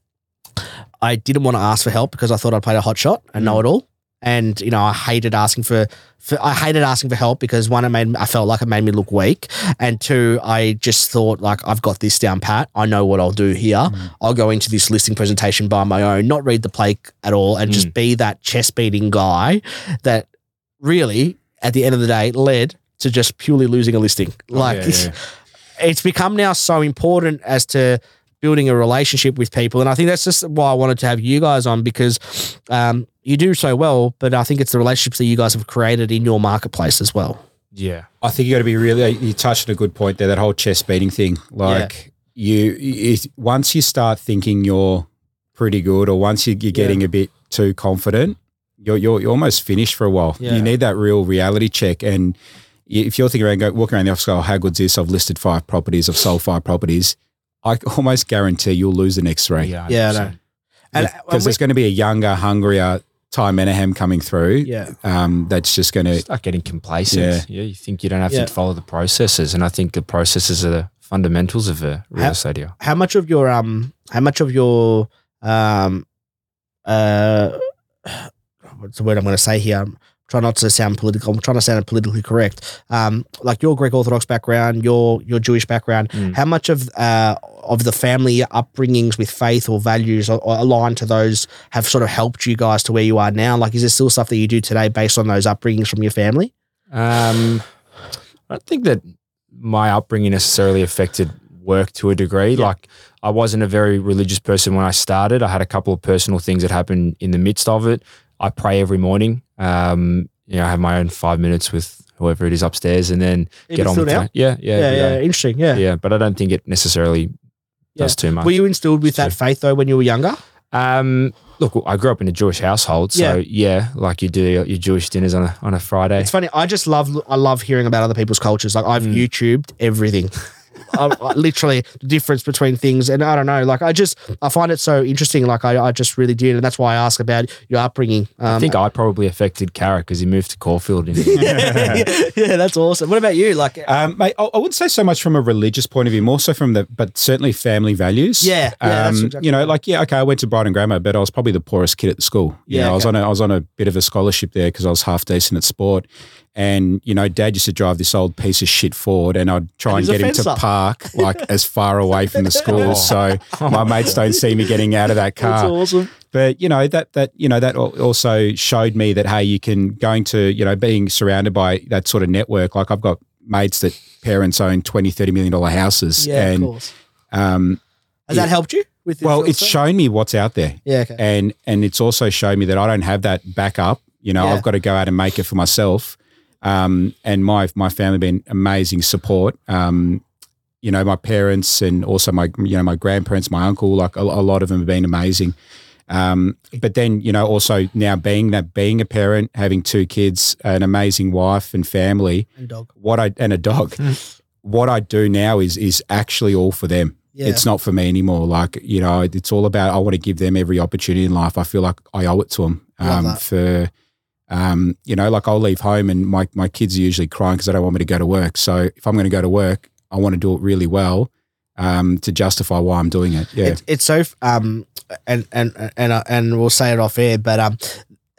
S1: I didn't want to ask for help because I thought I'd played a hot shot and know it all. And you know, I hated asking for, for I hated asking for help because one, it made I felt like it made me look weak, and two, I just thought like I've got this down pat. I know what I'll do here. Mm. I'll go into this listing presentation by my own, not read the play at all, and just mm. be that chest beating guy that really, at the end of the day, led to just purely losing a listing. Oh, like
S3: yeah,
S1: it's,
S3: yeah.
S1: it's become now so important as to building a relationship with people. And I think that's just why I wanted to have you guys on because um, you do so well, but I think it's the relationships that you guys have created in your marketplace as well.
S2: yeah.
S3: I think you got to be really. You touched on a good point there. That whole chest beating thing. Like you, you, once you start thinking you're pretty good, or once you, you're getting a bit too confident, you're, you're you're almost finished for a while.
S1: Yeah.
S3: You need that real reality check. And if you're thinking around, go, walking around the office, go, oh, how is this? I've listed five properties, I've sold five properties. I almost guarantee you'll lose the next three.
S2: Yeah,
S1: Yeah, I
S2: 100%.
S1: know. And
S3: Because there's going to be a younger, hungrier Tai Menahem coming through.
S1: yeah,
S3: Um, that's just going to,
S2: start getting complacent.
S3: Yeah.
S2: Yeah. you think you don't have
S1: Yeah.
S2: to follow the processes, and I think the processes are the fundamentals of a real
S1: How-
S2: estate deal.
S1: how much of your um how much of your um uh what's the word I'm going to say here? I'm trying not to sound political. I'm trying to sound politically correct. Um, like your Greek Orthodox background, your your Jewish background.
S2: Mm.
S1: How much of uh of the family upbringings with faith or values or, or aligned to those have sort of helped you guys to where you are now? Like, is there still stuff that you do today based on those upbringings from your family?
S2: Um, I don't think that my upbringing necessarily affected work to a degree.
S1: Yeah.
S2: Like I wasn't a very religious person when I started. I had a couple of personal things that happened in the midst of it. I pray every morning. Um, you know, I have my own five minutes with whoever it is upstairs, and then
S1: Even
S2: get on with it. Yeah, yeah,
S1: Yeah,
S2: every
S1: yeah, interesting. Yeah.
S2: yeah. But I don't think it necessarily does too much.
S1: Were you instilled with that faith though when you were younger?
S2: Um, look, I grew up in a Jewish household, so
S1: Yeah.
S2: yeah, like you do your, your Jewish dinners on a on a Friday.
S1: It's funny. I just love. I love hearing about other people's cultures. Like I've
S2: Mm.
S1: YouTubed everything. I, I- literally the difference between things, and I don't know. Like I just I find it so interesting. Like I, I just really did, and that's why I ask about your upbringing. Um,
S2: I think I probably affected Carrick because he moved to Caulfield. In,
S1: yeah, yeah, that's awesome. What about you? Like,
S3: um, mate, I, I wouldn't say so much from a religious point of view, more so from the, but certainly family values.
S1: Yeah, yeah, that's
S3: um,
S1: exactly
S3: you know,
S1: right.
S3: like yeah, okay, I went to Brighton Grammar, but I was probably the poorest kid at the school. You
S1: Yeah,
S3: know, I was on a, I was on a bit of a scholarship there because I was half decent at sport. And you know, Dad used to drive this old piece of shit Ford, and I'd try
S1: And
S3: and, get him to park like as far away from the school, so my mates don't see me getting out of that
S1: that's
S3: car
S1: awesome.
S3: but you know that that you know that also showed me that hey you can going to you know being surrounded by that sort of network like i've got mates that parents own 20 30 million dollar houses
S1: Yeah, of
S3: and
S1: course.
S3: um
S1: Has
S3: yeah.
S1: that helped you
S3: well it's shown me what's out there
S1: Yeah. Okay.
S3: and and it's also shown me that i don't have that backup you know
S1: Yeah.
S3: i've got to go out and make it for myself um and my my family been amazing support. Um you know my parents and also my you know my grandparents my uncle like a, a lot of them have been amazing. Um, but then you know also now being that being a parent having two kids an amazing wife and family
S1: And dog.
S3: what i and a dog what i do now is is actually all for them.
S1: Yeah.
S3: it's not for me anymore. Like you know it's all about i want to give them every opportunity in life. I feel like i owe it to them um, for um, you know like i'll leave home and my, my kids are usually crying because they don't want me to go to work so if i'm going to go to work i want to do it really well um, to justify why i'm doing it yeah
S1: It's, it's so um and and and uh, and we'll say it off air, but um.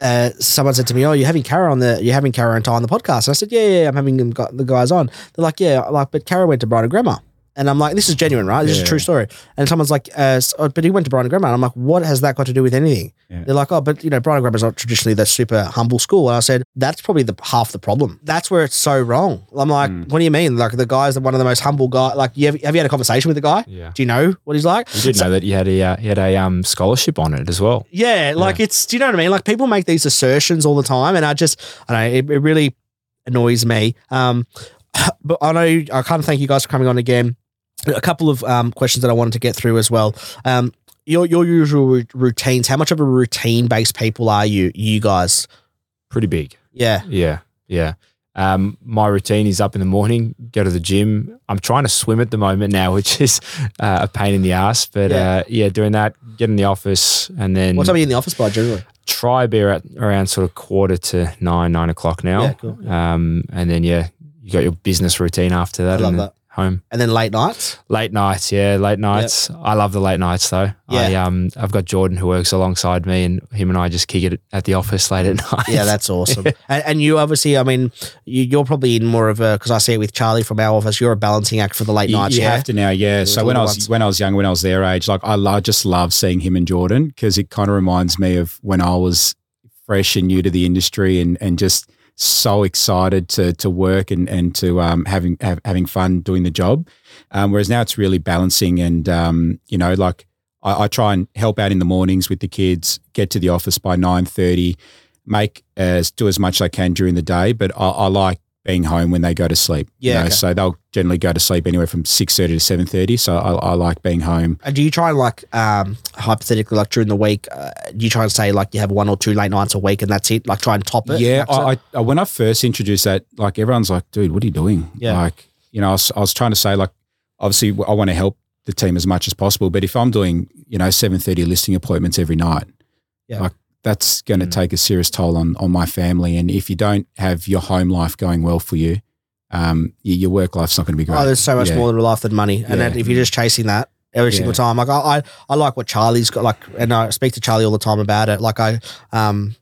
S1: Uh, someone said to me, "Oh, you're having Kara on the you're having Kara and Tai on the podcast." And I said, "Yeah, yeah, I'm having them gu- the guys on." They're like, "Yeah, like, but Kara went to Brighton Grammar," and I'm like, "This is genuine, right? This is a true story." And someone's like, uh, s- oh, "But he went to Brighton Grammar," and I'm like, "What has that got to do with anything?"
S3: Yeah.
S1: They're like, "Oh, but you know, Brighton Grammar's not traditionally the super humble school," and I said, "That's probably the half the problem. That's where it's so wrong." I'm like,
S3: Mm.
S1: "What do you mean? Like the guy's one of the most humble guy. Like, you have, have you had a conversation with the guy?
S2: yeah.
S1: Do you know what he's like?"
S2: You did know that he had a uh, he had a um, scholarship on it as well.
S1: Yeah, like it's. Do you know what I mean? Like people make these assertions all the time, and I just, I don't know, it, it really annoys me. Um, but I know I can't thank you guys for coming on again. A couple of um, questions that I wanted to get through as well. Um, your your usual routines. How much of a routine based people are you? You guys?
S2: Pretty big.
S1: Yeah,
S2: Yeah, yeah. Um, my routine is up in the morning, go to the gym. I'm trying to swim at the moment now, which is uh, a pain in the ass. But
S1: Yeah.
S2: Uh, yeah, doing that, get in the office, and then
S1: what time are you in the office by generally?
S2: try be at around sort of quarter to nine, nine o'clock now.
S1: Yeah, cool.
S2: Um, and then yeah, you got your business routine after that.
S1: I love
S2: and
S1: that.
S2: Home
S1: And then late nights.
S2: late nights, yeah, late nights. I love the late nights though. I
S1: Yeah.
S2: um, I've got Jordan who works alongside me, and him and I just kick it at the office late at night.
S1: Yeah, that's awesome. and, and you obviously, I mean, you, you're probably in more of a because I see it with Charlie from our office. You're a balancing act for the late
S3: You,
S1: nights.
S3: you
S1: yeah,
S3: have to now, yeah. So when I was
S1: ones.
S3: when I was young, when I was their age, like I, lo- just love seeing him and Jordan because it kind of reminds me of when I was fresh and new to the industry and and just so excited to to work and and to um having have, having fun doing the job. Um, whereas now it's really balancing and um you know like I, I try and help out in the mornings with the kids, get to the office by nine thirty, make as do as much as I can during the day. But I, I like being home when they go to sleep. you
S1: Yeah,
S3: know,
S1: okay.
S3: so they'll generally go to sleep anywhere from six thirty to seven thirty. So I, I like being home.
S1: And do you try and like um hypothetically like during the week? Uh, do you try and say like you have one or two late nights a week and that's it? Like try and top it.
S3: Yeah,
S1: max it?
S3: I, I, I when I first introduced that, like everyone's like, "Dude, what are you doing?"
S1: Yeah.
S3: Like, you know, I was, I was trying to say, like, obviously, I want to help the team as much as possible, but if I'm doing, you know, seven thirty listing appointments every night,
S1: Yeah.
S3: like that's going to
S2: Mm.
S3: take a serious toll on on my family. And if you don't have your home life going well for you, um, your work life's not going to be great.
S1: Oh, there's so much
S3: Yeah.
S1: more to life than money, and
S3: Yeah.
S1: then if you're just chasing that every single time, like I, I, I like what Charlie's got, like, and I speak to Charlie all the time about it. Like I, um,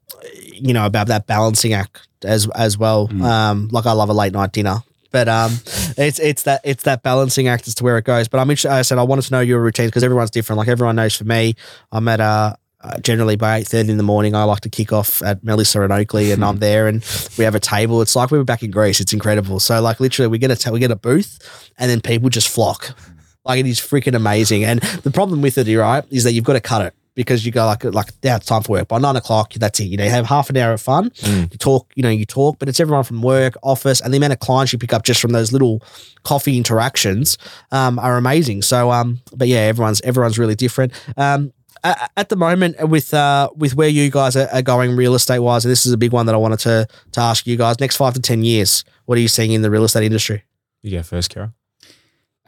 S1: you know, about that balancing act as as well.
S3: Mm.
S1: Um, like I love a late night dinner. But um, it's it's that it's that balancing act as to where it goes. But I'm interested. I said I wanted to know your routine because everyone's different. Like everyone knows, for me, I'm at uh, uh, generally by eight thirty in the morning. I like to kick off at Melissa and Oakleigh, and I'm there, and we have a table. It's like we were back in Greece. It's incredible. So like literally, we get a ta- we get a booth, and then people just flock. Like it is freaking amazing. And the problem with it, right, is that you've got to cut it because you go like like yeah, it's time for work. By nine o'clock, that's it. You know, you have half an hour of fun.
S2: Mm.
S1: You talk, you know, you talk, but it's everyone from work, office, and the amount of clients you pick up just from those little coffee interactions um, are amazing. So, um, but yeah, everyone's everyone's really different. Um, at the moment, with uh, with where you guys are, are going real estate wise, and this is a big one that I wanted to to ask you guys. Next five to ten years, what are you seeing in the real estate industry?
S2: You go first, Kara.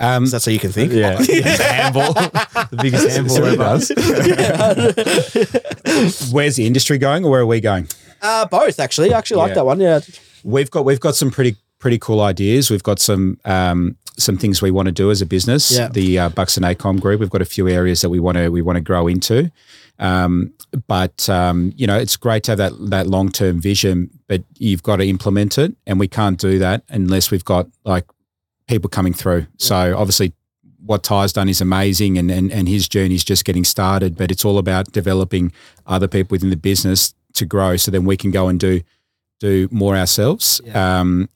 S3: Um,
S1: Is that so you can think?
S2: Yeah. handball. the biggest handball
S3: So it
S2: ever.
S3: does. where's the industry going, or where are we going?
S1: uh, both actually. I actually like
S3: Yeah.
S1: that one. Yeah.
S3: We've got we've got some pretty pretty cool ideas. We've got some um, some things we want to do as a business.
S1: Yeah.
S3: The uh, Bucks and Acom group. We've got a few areas that we want to we want to grow into. Um, but um, you know, it's great to have that that long term vision, but you've got to implement it, and we can't do that unless we've got like people coming through. So obviously. What Tai's done is amazing, and, and and his journey is just getting started. But it's all about developing other people within the business to grow, so then we can go and do do more ourselves.
S1: Yeah.
S3: Um,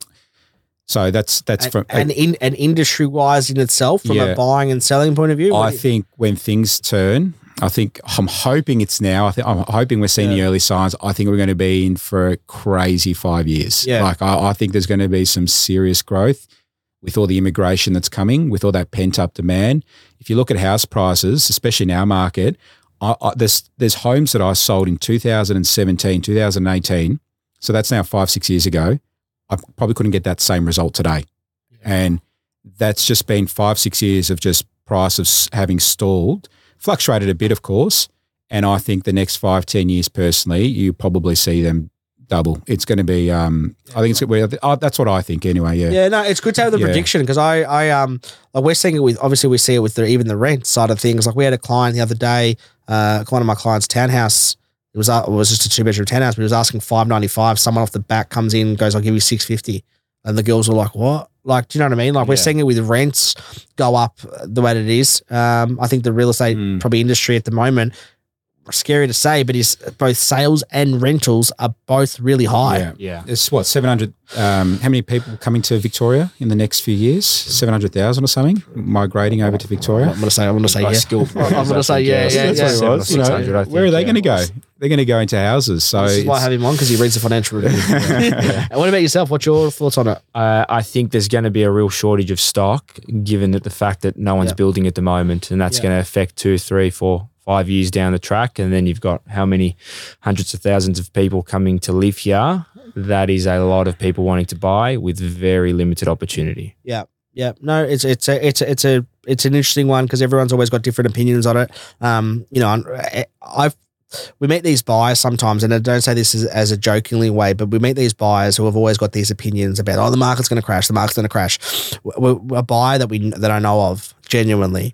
S3: so that's that's
S1: And,
S3: from.
S1: and in and industry wise in itself, from a buying and selling point of view.
S3: I think when things turn, I think I'm hoping it's now. I think I'm hoping we're seeing the early signs. I think we're going to be in for a crazy five years.
S1: Yeah.
S3: Like I, I think there's going to be some serious growth with all the immigration that's coming, with all that pent up demand. If you look at house prices, especially in our market, I, I, there's there's homes that I sold in 2017, 2018. So that's now five six years ago. I probably couldn't get that same result today, and that's just been five six years of just price of having stalled, fluctuated a bit, of course. And I think the next five ten years, personally, you probably see them double. It's going to be. Um, I think it's. Well, oh, that's what I think anyway. Yeah.
S1: Yeah, no, it's good to have the
S3: Yeah.
S1: prediction because I, I, um, like we're seeing it with obviously we see it with the, even the rent side of things. Like we had a client the other day, uh, one of my clients' townhouse. It was uh, it was just a two bedroom townhouse, but he was asking five ninety five. Someone off the back comes in, goes, "I'll give you six fifty. and the girls were like, "What?" Like, do you know what I mean? Like we're
S3: Yeah.
S1: seeing it with rents go up the way that it is. Um, I think the real estate
S3: Mm.
S1: probably industry at the moment. Scary to say, but is both sales and rentals are both really high.
S3: Yeah.
S2: Yeah.
S3: It's what seven hundred. Um, how many people coming to Victoria in the next few years? Seven hundred thousand or something migrating over to Victoria.
S1: I'm gonna say, I'm gonna say,
S2: By
S1: yeah.
S2: skilled
S1: I'm gonna say,
S2: think,
S1: yeah, yeah,
S2: That's
S1: yeah.
S2: what it was,
S3: you know,
S2: 600, I
S3: where are they
S2: yeah.
S3: going to go? They're going to go into houses. So
S1: This is why I have him on because he reads the financial review. And what about yourself? What's your thoughts on it?
S2: Uh, I think there's going to be a real shortage of stock, given that the fact that no one's
S1: Yeah.
S2: building at the moment, and that's
S1: Yeah.
S2: going to affect two, three, four, five years down the track. And then you've got how many hundreds of thousands of people coming to live here. That is a lot of people wanting to buy with very limited opportunity.
S1: Yeah, Yeah, no, it's it's a it's a, it's a it's an interesting one because everyone's always got different opinions on it. Um, you know, I- I've we meet these buyers sometimes, and I don't say this as, as a jokingly way, but we meet these buyers who have always got these opinions about oh the market's going to crash, the market's going to crash. A buyer that we that I know of genuinely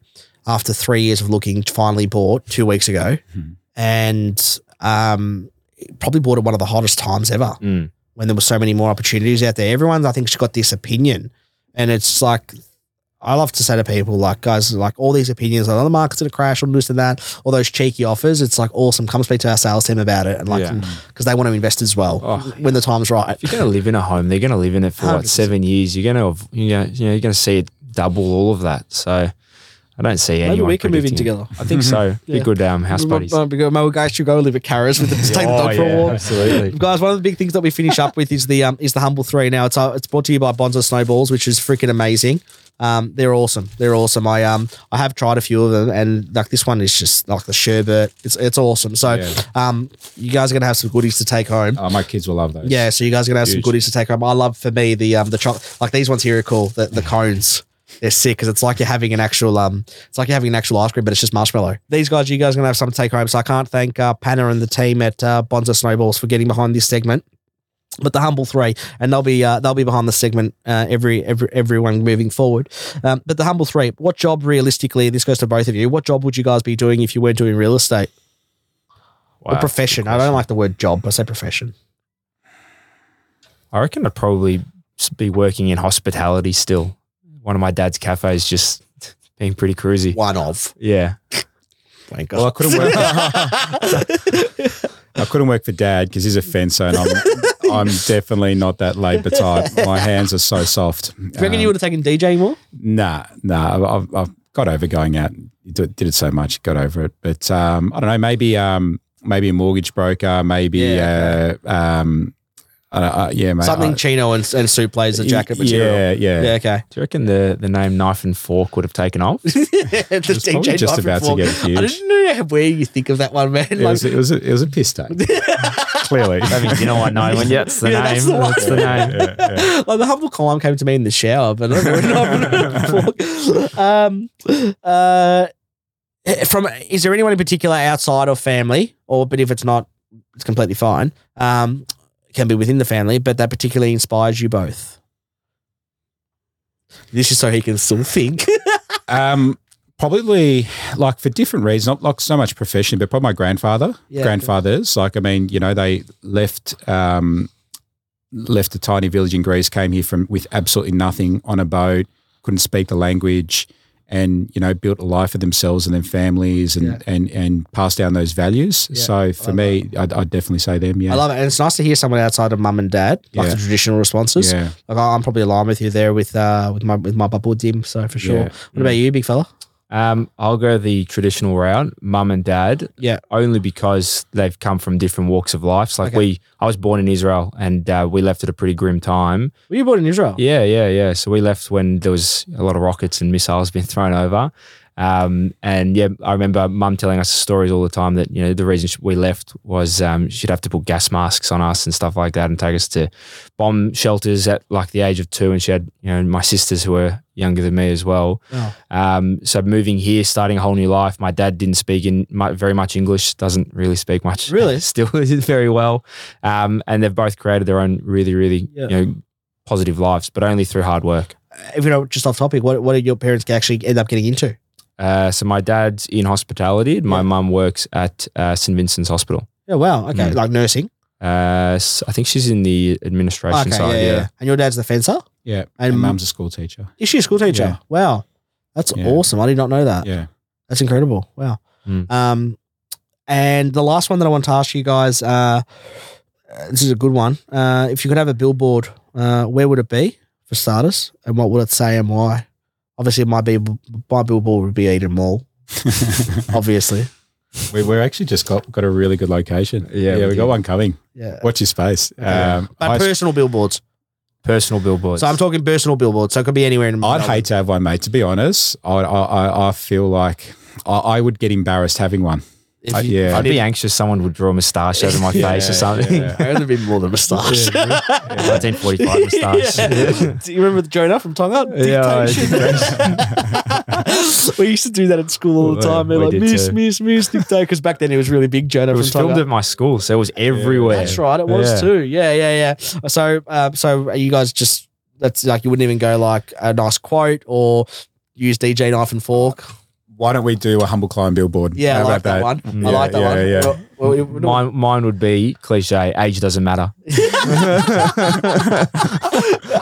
S1: after three years of looking finally bought two weeks ago,
S3: Hmm.
S1: and um, probably bought at one of the hottest times ever
S2: Mm.
S1: when there were so many more opportunities out there. Everyone's, I think, has got this opinion, and it's like I love to say to people, like guys, like all these opinions, like oh, the market's gonna crash, or this and that, all those cheeky offers. It's like awesome. Come speak to our sales team about it, and like
S2: Yeah.
S1: because they want to invest as well
S2: Oh.
S1: when the time's right.
S2: If you're going to live in a home, they're going to live in it for what
S1: 100%.
S2: seven years. You're going to, you know, you know, you're going to see it double all of that. So, I don't see anyone.
S1: Maybe we can move in together.
S2: I think so. Be good um, house buddies.
S1: Maybe we guys should go live at Kara's with us, take the
S2: Oh,
S1: dog for a
S2: yeah,
S1: walk.
S2: absolutely.
S1: Guys, one of the big things that we finish up with is the um is the humble three. Now it's uh, it's brought to you by Bonza Snowballs, which is freaking amazing. Um, they're awesome. They're awesome. I um I have tried a few of them, and like this one is just like the sherbet. It's it's awesome. So
S3: Yeah.
S1: um, you guys are gonna have some goodies to take home.
S3: Oh, my kids will love those.
S1: Yeah, so you guys are gonna have some goodies to take home. I love for me the um the chocolate like these ones here are cool. The the cones. They're sick because it's like you're having an actual um it's like you're having an actual ice cream, but it's just marshmallow. These guys, you guys are gonna have something to take home. So I can't thank uh, Panna and the team at uh, Bonza Snowballs for getting behind this segment. But the humble three, and they'll be uh, they'll be behind the segment uh, every every everyone moving forward. Um, but the humble three, what job realistically? This goes to both of you. What job would you guys be doing if you weren't doing real estate
S2: Wow,
S1: or profession? I don't like the word job. I say profession.
S2: I reckon I'd probably be working in hospitality still. One of my dad's cafes just being pretty cruisy.
S1: One of.
S2: Yeah.
S1: Thank
S3: Well, I couldn't work. I couldn't work for dad because he's a fencer, and I'm I'm definitely not that labour type. My hands are so soft.
S1: Do you reckon
S3: Um,
S1: you would have taken DJ more?
S3: Nah, nah. I've- I've, I've got over going out. Did, did it so much, got over it. But um, I don't know. Maybe um, maybe a mortgage broker. Maybe
S1: Yeah,
S3: uh, um, uh, uh, yeah, mate.
S1: Something
S3: I-
S1: chino and, and Sue plays the jacket material.
S3: Yeah, yeah.
S1: Yeah, okay.
S2: Do you reckon the, the name Knife and Fork would have taken off?
S1: the
S3: was probably just
S1: knife and
S3: about to
S1: get
S3: get
S1: I
S3: huge.
S1: didn't know where you think of that one, man.
S3: It
S1: Like,
S3: was it was a, it was a piss take. Clearly.
S2: I mean, you know what? No, when yeah, it's the
S1: Yeah,
S2: name.
S1: that's the.
S2: That's the name.
S3: Yeah, yeah.
S1: like the humble climb came to me in the shower, but I don't know knife and fork. Um, uh, from is there anyone in particular outside of family, or but if it's not, it's completely fine. Um, it can be within the family, but that particularly inspires you both. This is so he can still think.
S3: Um, probably like for different reasons, not like so much profession, but probably my grandfather,
S1: Yeah,
S3: grandfathers. Like, I mean, you know, they left, um, left a tiny village in Greece, came here from with absolutely nothing on a boat, couldn't speak the language, and you know, built a life for themselves and their families, and
S1: Yeah.
S3: and and pass down those values.
S1: Yeah,
S3: so for me, I'd, I'd definitely say them. Yeah,
S1: I love it, and it's nice to hear someone outside of mum and dad, like
S3: Yeah.
S1: the traditional responses.
S3: Yeah,
S1: Like I'm probably aligned with you there with uh with my with my bubble dim, so for sure. What about you, big fella?
S2: Um, I'll go the traditional route, mum and dad.
S1: Yeah.
S2: Only because they've come from different walks of life. So like
S1: Okay.
S2: we, I was born in Israel and uh, we left at a pretty grim time.
S1: Were you born in Israel?
S2: Yeah, yeah, yeah. So we left when there was a lot of rockets and missiles being thrown over. Um, and yeah, I remember mum telling us stories all the time that, you know, the reason we left was um, she'd have to put gas masks on us and stuff like that and take us to bomb shelters at like the age of two. And she had, you know, my sisters who were younger than me as well.
S1: Oh.
S2: Um, so moving here, starting a whole new life. My dad didn't speak in mu- very much English, doesn't really speak much.
S1: Really?
S2: Still very well. Um, and they've both created their own really, really,
S1: Yeah.
S2: you know, positive lives, but only through hard work.
S1: If you know, just off topic, what what did your parents actually end up getting into?
S2: Uh, so my dad's in hospitality. and My
S1: Yeah.
S2: mum works at uh, St Vincent's Hospital.
S1: Yeah, wow. Okay,
S2: Mm.
S1: like nursing.
S2: Uh, s- I think she's in the administration
S1: Okay,
S2: side.
S1: yeah,
S2: Yeah,
S1: yeah. And your dad's the fencer.
S3: yeah.
S1: And-
S3: And mum's a school teacher.
S1: Is she a school teacher?
S3: Yeah.
S1: Wow, that's
S3: Yeah.
S1: awesome. I did not know that.
S3: Yeah.
S1: That's incredible. Wow.
S2: Mm.
S1: Um, and the last one that I want to ask you guys, uh, uh, this is a good one. Uh, if you could have a billboard, uh, where would it be for starters, and what would it say and why? Obviously, my be my billboard would be Eden Mall. Obviously,
S3: we, we're actually just got, got a really good location.
S2: Yeah,
S3: yeah,
S2: we
S3: we, got one coming.
S1: yeah.
S3: Watch your space. Um,
S1: but
S3: I,
S1: personal billboards.
S2: personal billboards.
S1: So I'm talking personal billboards. So it could be anywhere in.
S3: I'd hate to have one, mate. To be honest, I I, I, I feel like I, I would get embarrassed having one.
S1: If
S3: Uh,
S1: you-
S3: yeah.
S2: I'd be anxious someone would draw a moustache over my
S3: Yeah,
S2: face or something.
S3: yeah.
S1: I'd be more than moustache.
S2: 1945 moustache.
S1: Yeah. Do you remember the Jonah from Tonga?
S2: Yeah,
S1: we used to do that at school all the time. They're
S2: we
S1: like,
S2: did
S1: miss,
S2: too.
S1: miss, miss, dictate. Because back then it was really big Jonah
S2: It was filmed at my school, so it was everywhere.
S1: That's right. It was
S2: Yeah.
S1: too. Yeah, yeah, yeah. So, uh, so are you guys just that's like you wouldn't even go like a nice quote or use DJ knife and fork.
S3: Why don't we do a humble climb billboard?
S1: Yeah,
S3: How
S1: I like
S3: about
S1: that, one. I
S3: Yeah,
S1: like that
S3: yeah,
S1: one.
S3: yeah.
S1: What, Well, we- we-
S2: Mine, mine would be cliche. Age doesn't matter.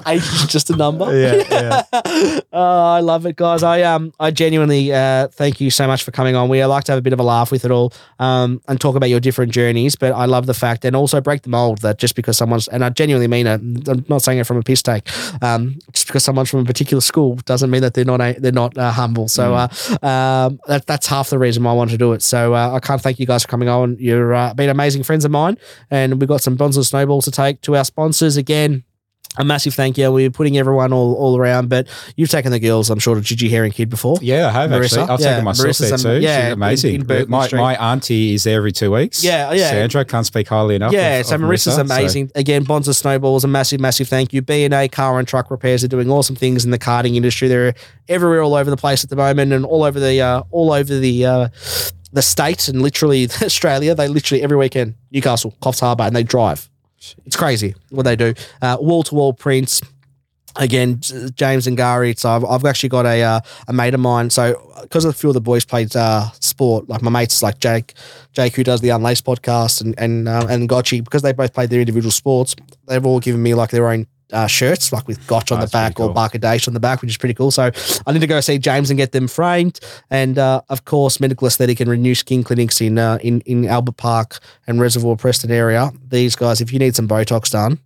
S1: age is just a number.
S2: Yeah, yeah.
S1: oh, I love it, guys. I um, I genuinely uh, thank you so much for coming on. We like to have a bit of a laugh with it all, um, and talk about your different journeys. But I love the fact, and also break the mold that just because someone's, and I genuinely mean it, I'm not saying it from a piss take, um, just because someone's from a particular school doesn't mean that they're not a, they're not uh, humble. So uh, um, that that's half the reason why I wanted to do it. So uh, I can't thank you guys for coming on. You're uh, been amazing friends of mine, and we've got some Bonza Snowballs to take to our sponsors again a massive thank you. We're putting everyone all, all around, but you've taken the girls, I'm sure, to Gigi Herring Kid before.
S3: Yeah, I have
S1: Marissa?
S3: actually. I've
S1: Yeah,
S3: taken myself
S1: Marissa's
S3: there too.
S1: yeah,
S3: She's amazing.
S1: in Berkeley
S3: my,
S1: Street.
S3: my auntie is there every two weeks.
S1: Yeah, yeah.
S3: Sandra can't speak highly enough.
S1: Yeah,
S3: of-
S1: so
S3: of
S1: Marissa's
S3: Marissa, so-
S1: amazing. Again, Bonza Snowballs, a massive, massive thank you. B&A Car and Truck Repairs are doing awesome things in the karting industry. They're everywhere all over the place at the moment and all over the uh, all over the uh, the states and literally Australia. They literally every weekend, Newcastle, Coffs Harbour, and they drive. It's crazy what they do. Wall to wall prints. Again, James and Gary. So I've, I've actually got a uh, a mate of mine. So because a few of the boys played uh, sport, like my mates like Jake, Jake who does the Unlaced podcast, and and uh, and Gotchi, because they both played their individual sports, they've all given me like their own uh, shirts, like with Gotch on
S3: Oh,
S1: the back or
S3: cool.
S1: Barkadash on the back, which is pretty cool. So I need to go see James and get them framed. And uh, of course, medical aesthetic and renew skin clinics in uh, in in Albert Park and Reservoir Preston area. These guys, if you need some Botox done,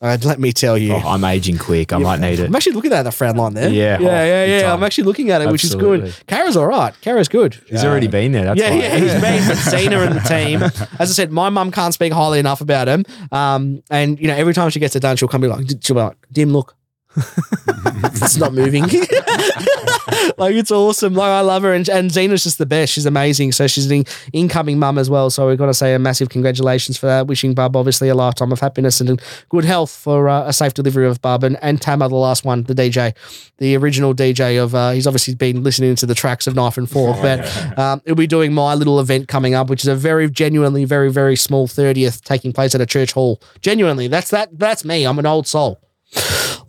S1: uh, let me tell you.
S2: Oh, I'm aging quick. I might need it.
S1: I'm actually looking at that the frown line there.
S2: Yeah.
S1: yeah, yeah, yeah.
S2: time.
S1: I'm actually looking at it, which is good. Kara's all right. Kara's good.
S2: He's already been there. That's
S1: yeah,
S2: why.
S1: yeah, he's been but Zena and the team. As I said, my mum can't speak highly enough about him. Um, and you know, every time she gets it done, she'll come be like, she'll be like, Dim, look. It's not moving. like it's awesome. Like I love her, and, and Zena's just the best. She's amazing. So she's an in- incoming mum as well. So we've got to say a massive congratulations for that. Wishing Bub obviously a lifetime of happiness and good health for uh, a safe delivery of Bub and, and Tama, the last one, the DJ, the original DJ of. Uh, he's obviously been listening to the tracks of Knife and Fork, but um, he'll be doing my little event coming up, which is a very genuinely very very small thirtieth taking place at a church hall. Genuinely, that's that. That's me. I'm an old soul.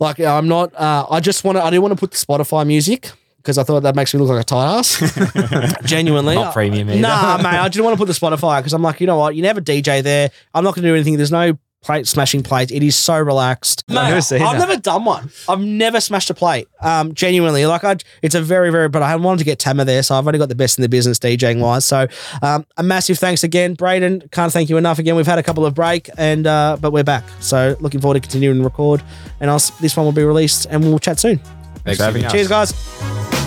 S1: Like I'm not. Uh, I just want to. I didn't want to put the Spotify music because I thought that makes me look like a tight ass. Genuinely,
S2: Not premium either.
S1: Nah, mate. I just want to put the Spotify because I'm like, you know what? You never DJ there. I'm not going to do anything. There's no plate smashing plates. It is so relaxed.
S2: I've never seen
S1: I've never done one. I've never smashed a plate. Um, genuinely, like I, it's a very, very. But I wanted to get Tama there, so I've only got the best in the business DJing wise. So, um, a massive thanks again, Braden. Can't thank you enough again. We've had a couple of break, and uh, but we're back. So, looking forward to continuing to record. And I'll, this one will be released, and we'll chat soon.
S3: Thanks for having us.
S1: Cheers, guys.